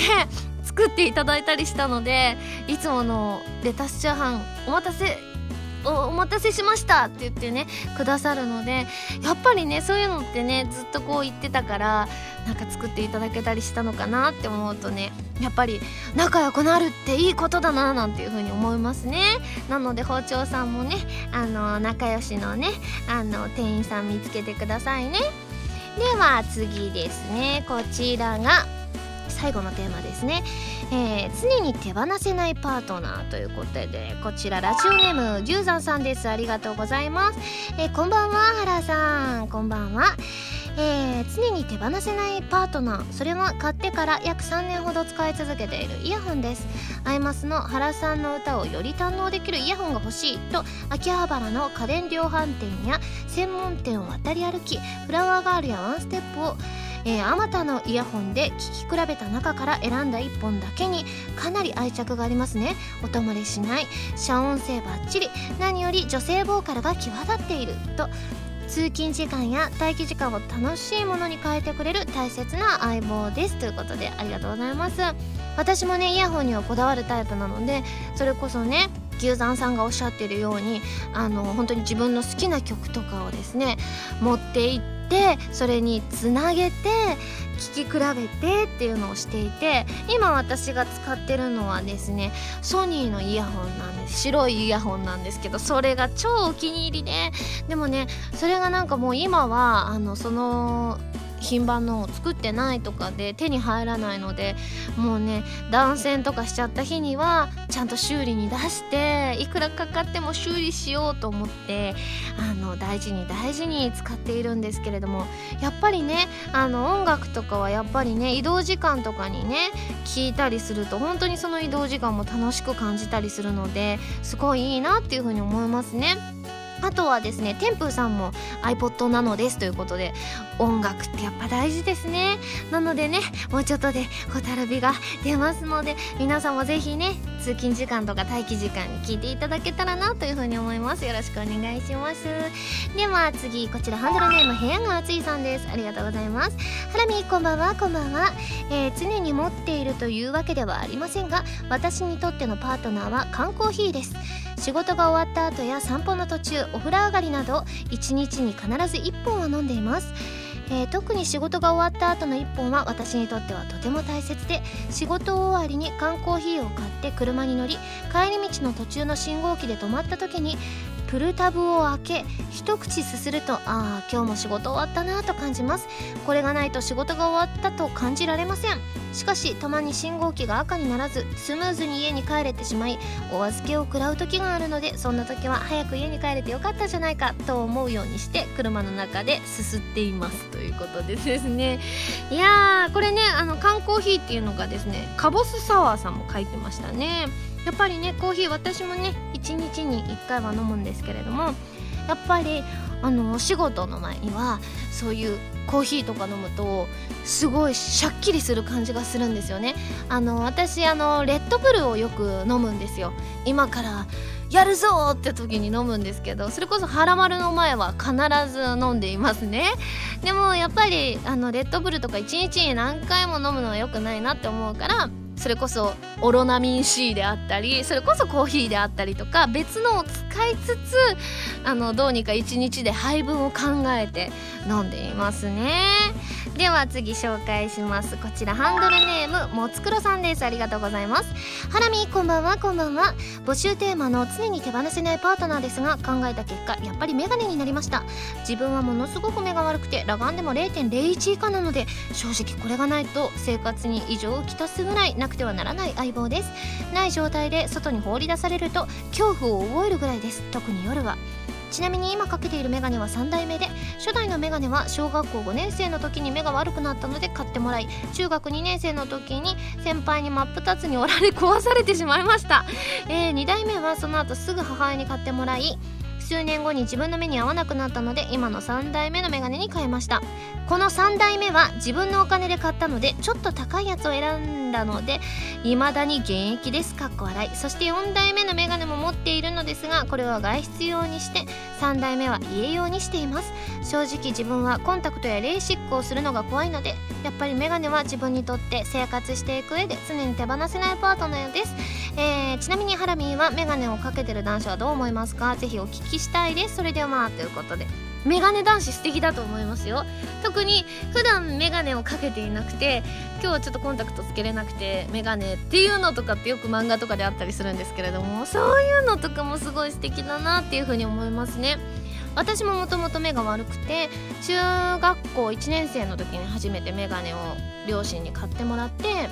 Speaker 1: 作っていただいたりしたのでいつものレタスチャーハンお待たせお待たせしましたって言ってねくださるのでやっぱりねそういうのってねずっとこう言ってたからなんか作っていただけたりしたのかなって思うとねやっぱり仲良くなるっていいことだななんていう風に思いますね。なので包丁さんもねあの仲良しのねあの店員さん見つけてくださいね。では次ですね。こちらが最後のテーマですね、えー、常に手放せないパートナーということでこちらラジオネーム牛山さんです。ありがとうございます、えー、こんばんは原さん。こんばんは。えー、常に手放せないパートナー。それは買ってから約3年ほど使い続けているイヤホンです。アイマスの原さんの歌をより堪能できるイヤホンが欲しい。と秋葉原の家電量販店や専門店を渡り歩きフラワーガールやワンステップをえー、あまたのイヤホンで聴き比べた中から選んだ1本だけにかなり愛着がありますね。音漏れしない。遮音性バッチリ。何より女性ボーカルが際立っている。と通勤時間や待機時間を楽しいものに変えてくれる。大切な相棒です。ということでありがとうございます。私もねイヤホンにはこだわるタイプなのでそれこそね牛山さんがおっしゃってるようにあの本当に自分の好きな曲とかをですね持っていってそれにつなげて聴き比べてっていうのをしていて今私が使ってるのはですねソニーのイヤホンなんです。白いイヤホンなんですけどそれが超お気に入りで。でもねそれがなんかもう今はあのその品番の作ってないとかで手に入らないのでもうね断線とかしちゃった日にはちゃんと修理に出していくらかかっても修理しようと思ってあの大事に大事に使っているんですけれどもやっぱりねあの音楽とかはやっぱりね移動時間とかにね聞いたりすると本当にその移動時間も楽しく感じたりするのですごいいいなっていうふうに思いますね。あとはですね天風さんも iPod なのですということで音楽ってやっぱ大事ですね。なのでねもうちょっとでホタルビが出ますので皆さんもぜひね通勤時間とか待機時間に聞いていただけたらなというふうに思います。よろしくお願いします。では次こちらハンドルネーム部屋が暑いさんです。ありがとうございます。ハラミこんばんは。こんばんは、えー、常に持っているというわけではありませんが私にとってのパートナーは缶コーヒーです。仕事が終わった後や散歩の途中お風呂上がりなど1日に必ず1本は飲んでいます。えー、特に仕事が終わった後の1本は私にとってはとても大切で仕事終わりに缶コーヒーを買って車に乗り帰り道の途中の信号機で止まった時にプルタブを開け一口すするとああ今日も仕事終わったなと感じますこれがないと仕事が終わったと感じられません。しかしたまに信号機が赤にならずスムーズに家に帰れてしまいお預けを食らう時があるのでそんな時は早く家に帰れてよかったじゃないかと思うようにして車の中ですすっています。ということでですね。いやーこれねあの缶コーヒーっていうのがですねカボスサワーさんも書いてましたね。やっぱりねコーヒー私もね1日に1回は飲むんですけれどもやっぱりあのお仕事の前にはそういうコーヒーとか飲むとすごいシャッキリする感じがするんですよね。あの私あのレッドブルをよく飲むんですよ。今からやるぞって時に飲むんですけどそれこそハラマルの前は必ず飲んでいますね。でもやっぱりあのレッドブルとか1日に何回も飲むのは良くないなって思うからそれこそオロナミン C であったりそれこそコーヒーであったりとか別のを使いつつあのどうにか1日で配分を考えて飲んでいますね。では次紹介します。こちらハンドルネームもつくろさんです。ありがとうございます。ハラミこんばんは。こんばんは。募集テーマの常に手放せないパートナーですが考えた結果やっぱりメガネになりました。自分はものすごく目が悪くて裸眼でも0.01以下なので正直これがないと生活に異常をきたすぐらいなくてはならない相棒です。ない状態で外に放り出されると恐怖を覚えるぐらいです。特に夜は。ちなみに今かけているメガネは3代目で初代のメガネは小学校5年生の時に目が悪くなったので買ってもらい中学2年生の時に先輩に真っ二つに折られ壊されてしまいました、えー、2代目はその後すぐ母親に買ってもらい数年後に自分の目に合わなくなったので今の3代目のメガネに変えました。この3代目は自分のお金で買ったのでちょっと高いやつを選んだので未だに現役です。かっこ笑い。そして4代目のメガネも持っているのですがこれは外出用にして3代目は家用にしています。正直自分はコンタクトやレーシックをするのが怖いのでやっぱりメガネは自分にとって生活していく上で常に手放せないパートナーです、えー、ちなみにハラミーはメガネをかけてる男子はどう思いますか？ぜひお聞きしたいです。それではまあということで。メガネ男子素敵だと思いますよ。特に普段メガネをかけていなくて今日はちょっとコンタクトつけれなくてメガネっていうのとかってよく漫画とかであったりするんですけれどもそういうのとかもすごい素敵だなっていうふうに思いますね。私ももともと目が悪くて中学校1年生の時に初めてメガネを両親に買ってもらって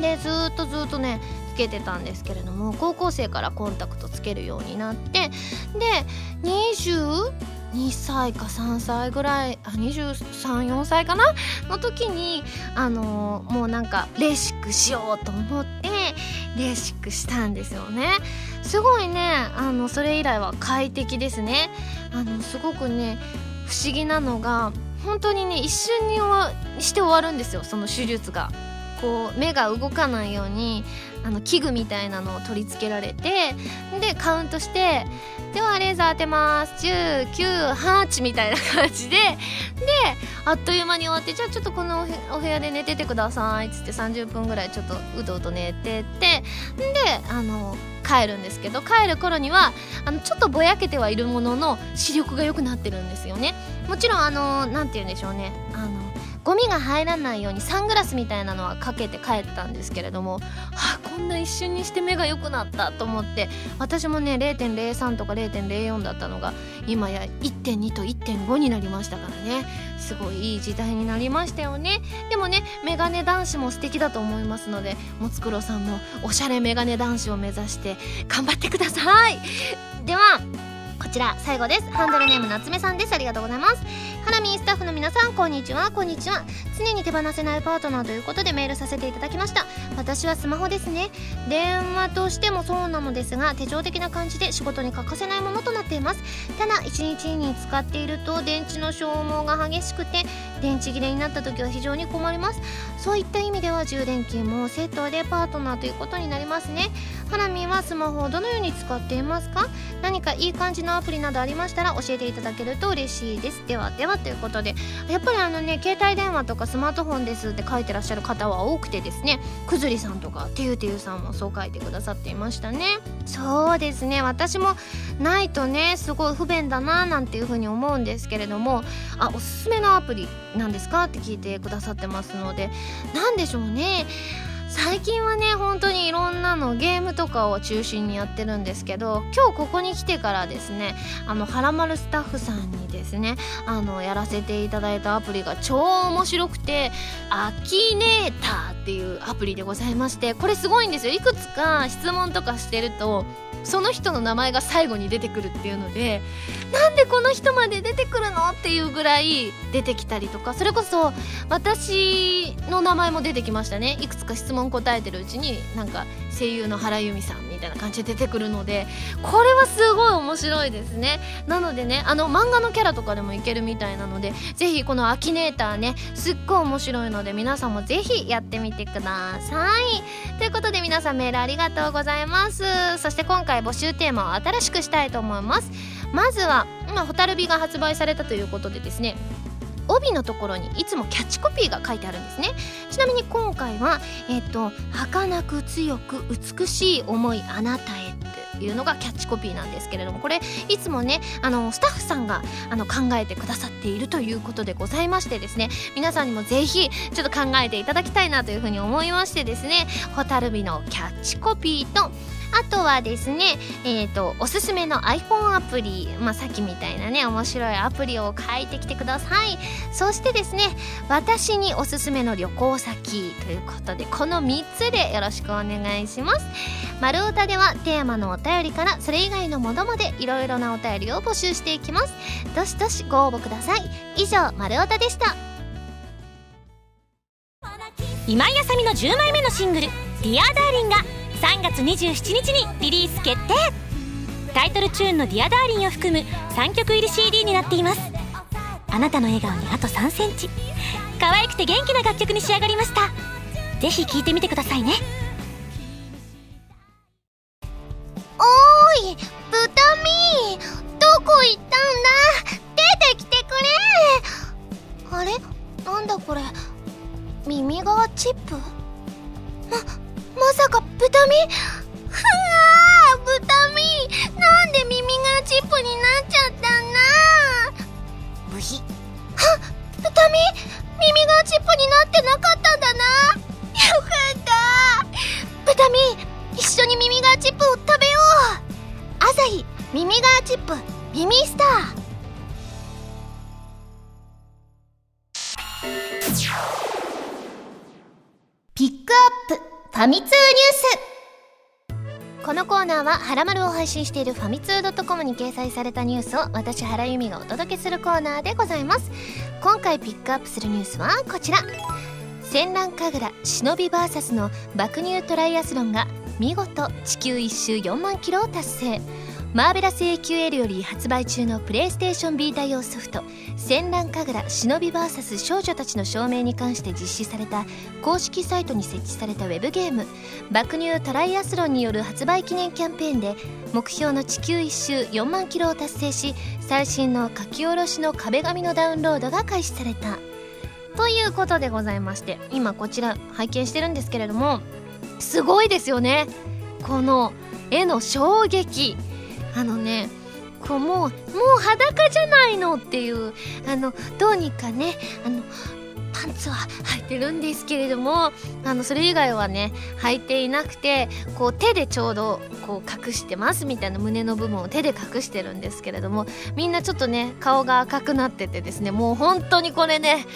Speaker 1: でずっとずっとねつけてたんですけれども高校生からコンタクトつけるようになってで20 2歳か3歳ぐらいあ234歳かな？の時にあのもうなんかレーシックしようと思ってレーシックしたんですよね。すごいねあのそれ以来は快適ですね。あのすごくね不思議なのが本当にね一瞬にして終わるんですよその手術が。こう目が動かないようにあの器具みたいなのを取り付けられてでカウントしてではレーザー当てます。198みたいな感じでであっという間に終わってじゃあちょっとこのお部屋で寝ててくださいっつって30分ぐらいちょっとうとうと寝ててであの帰るんですけど帰る頃にはあのちょっとぼやけてはいるものの視力が良くなってるんですよね。もちろんあの何て言うんでしょうね。あのゴミが入らないようにサングラスみたいなのはかけて帰ったんですけれども、はあ、こんな一瞬にして目が良くなったと思って私もね0.03とか0.04だったのが今や1.2と1.5になりましたからね。すごいいい時代になりましたよね。でもねメガネ男子も素敵だと思いますのでもつくろさんもおしゃれメガネ男子を目指して頑張ってください。ではこちら最後です。ハンドルネーム夏目さんです。ありがとうございます。ハラミースタッフの皆さんこんにちは。こんにちは。常に手放せないパートナーということでメールさせていただきました。私はスマホですね。電話としてもそうなのですが手帳的な感じで仕事に欠かせないものとなっています。ただ1日に使っていると電池の消耗が激しくて電池切れになった時は非常に困ります。そういった意味では充電器もセットでパートナーということになりますね。ハラミはスマホをどのように使っていますか？何かいい感じのアプリなどありましたら教えていただけると嬉しいです。ではではということでやっぱりあのね携帯電話とかスマートフォンですって書いてらっしゃる方は多くてですねくずりさんとかてゆてゆさんもそう書いてくださっていましたね。そうですね。私もないとねすごい不便だななんていうふうに思うんですけれどもあおすすめのアプリなんですか？って聞いてくださってますので何でしょうね。最近はね本当にいろんなのゲームとかを中心にやってるんですけど今日ここに来てからですねあのはらまるスタッフさんにですねあのやらせていただいたアプリが超面白くてアキネーターっていうアプリでございましてこれすごいんですよ。いくつか質問とかしてるとその人の名前が最後に出てくるっていうのでなんでこの人まで出てくるのっていうぐらい出てきたりとかそれこそ私の名前も出てきましたね。いくつか質問答えてるうちになんか声優の原由美さんみたいな感じで出てくるのでこれはすごい面白いですね。なのでねあの漫画のキャラとかでもいけるみたいなのでぜひこのアキネーターねすっごい面白いので皆さんもぜひやってみてください。ということで皆さんメールありがとうございます。そして今回募集テーマを新しくしたいと思います。まずは今ホタルビが発売されたということでですね帯のところにいつもキャッチコピーが書いてあるんですね。ちなみに今回はえっ、ー、と儚く強く美しい思いあなたへっていうのがキャッチコピーなんですけれどもこれいつもねあのスタッフさんがあの考えてくださっているということでございましてですね皆さんにもぜひちょっと考えていただきたいなというふうに思いましてですね蛍火のキャッチコピーとあとはですね、えっ、ー、と、おすすめの iPhone アプリ、まあ、さっきみたいなね、面白いアプリを書いてきてください。そしてですね、私におすすめの旅行先ということで、この3つでよろしくお願いします。丸太ではテーマのお便りからそれ以外のものまでいろいろなお便りを募集していきます。どしどしご応募ください。以上、丸太でした。
Speaker 2: 今井麻美の10枚目のシングル「Dear Darling が3月27日にリリース決定タイトルチューンの「Dear Darling を含む3曲入り CD になっています。あなたの笑顔にあと3センチ。可愛くて元気な楽曲に仕上がりました。ぜひ聴いてみてくださいね。
Speaker 3: おーいブタミーどこ行ったんだ？出てきてくれ。あれ？なんだこれ？耳側チップ？ままさか豚ミふわ豚ミなんで耳がチップになっちゃったんだ？
Speaker 4: ブヒ。
Speaker 3: は豚ミ耳がチップになってなかったんだな？よかった。豚ミ一緒に耳がチップを食べよう。朝日耳がチップ耳スター。ピックアップファミ通ニュース。
Speaker 1: このコーナーは「はらまる」を配信しているファミツー .com に掲載されたニュースを私原由美がお届けするコーナーでございます。今回ピックアップするニュースはこちら。戦乱神楽忍び VS の爆乳トライアスロンが見事地球一周4万キロを達成。マーベラス AQL より発売中のプレイステーション B 対応ソフト「戦乱神楽忍び VS 少女たちの証明」に関して実施された公式サイトに設置されたウェブゲーム「爆乳トライアスロン」による発売記念キャンペーンで目標の地球一周4万キロを達成し最新の書き下ろしの壁紙のダウンロードが開始された。ということでございまして今こちら拝見してるんですけれどもすごいですよね。この絵の衝撃。あのねこうもうもう裸じゃないのっていうあのどうにかねあのパンツは履いてるんですけれどもあのそれ以外はね履いていなくてこう手でちょうどこう隠してますみたいな胸の部分を手で隠してるんですけれどもみんなちょっとね顔が赤くなっててですねもう本当にこれね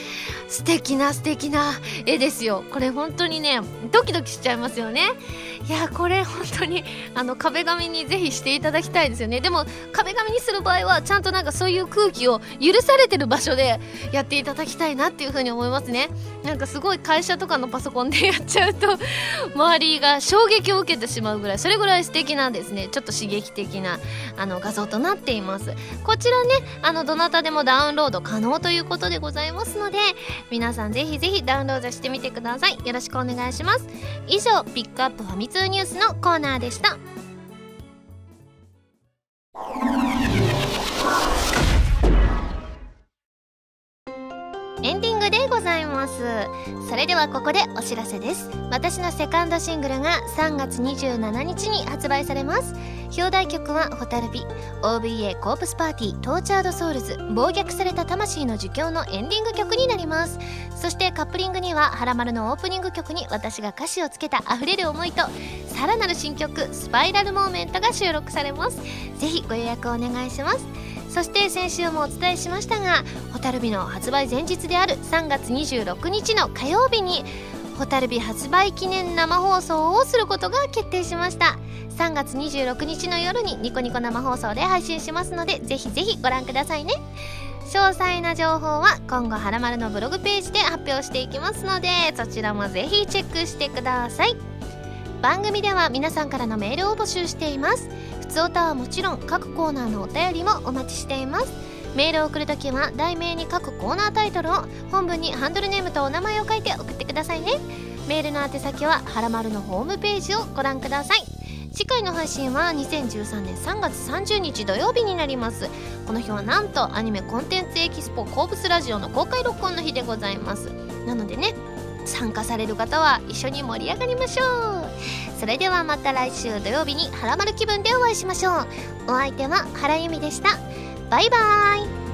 Speaker 1: 素敵な素敵な絵ですよ。これ本当にねドキドキしちゃいますよね。いやこれ本当にあの壁紙にぜひしていただきたいですよね。でも壁紙にする場合はちゃんとなんかそういう空気を許されてる場所でやっていただきたいなっていうふうに思います。いますね。なんかすごい会社とかのパソコンでやっちゃうと [LAUGHS] 周りが衝撃を受けてしまうぐらいそれぐらい素敵なですね。ちょっと刺激的なあの画像となっています。こちらねあのどなたでもダウンロード可能ということでございますので皆さんぜひぜひダウンロードしてみてください。よろしくお願いします。以上ピックアップファミ通ニュースのコーナーでした。エンディングでございます。それではここでお知らせです。私のセカンドシングルが3月27日に発売されます。表題曲は「ホタルビ」OVA コープスパーティー Tortured Souls 暴虐された魂の呪叫のエンディング曲になります。そしてカップリングには「はらまる」のオープニング曲に私が歌詞をつけた溢れる思いとさらなる新曲「 Spiral Moment」が収録されます。ぜひご予約お願いします。そして先週もお伝えしましたが蛍火の発売前日である3月26日の火曜日に蛍火発売記念生放送をすることが決定しました。3月26日の夜にニコニコ生放送で配信しますのでぜひぜひご覧くださいね。詳細な情報は今後はらまるのブログページで発表していきますのでそちらもぜひチェックしてください。番組では皆さんからのメールを募集しています。ふつおたはもちろん各コーナーのお便りもお待ちしています。メールを送るときは題名に各コーナータイトルを本文にハンドルネームとお名前を書いて送ってくださいね。メールの宛先ははらまるのホームページをご覧ください。次回の配信は2013年3月30日土曜日になります。この日はなんとアニメコンテンツエキスポコーブスラジオの公開録音の日でございます。なのでね参加される方は一緒に盛り上がりましょう。それではまた来週土曜日にハラマル気分でお会いしましょう。お相手は原由美でした。バイバーイ。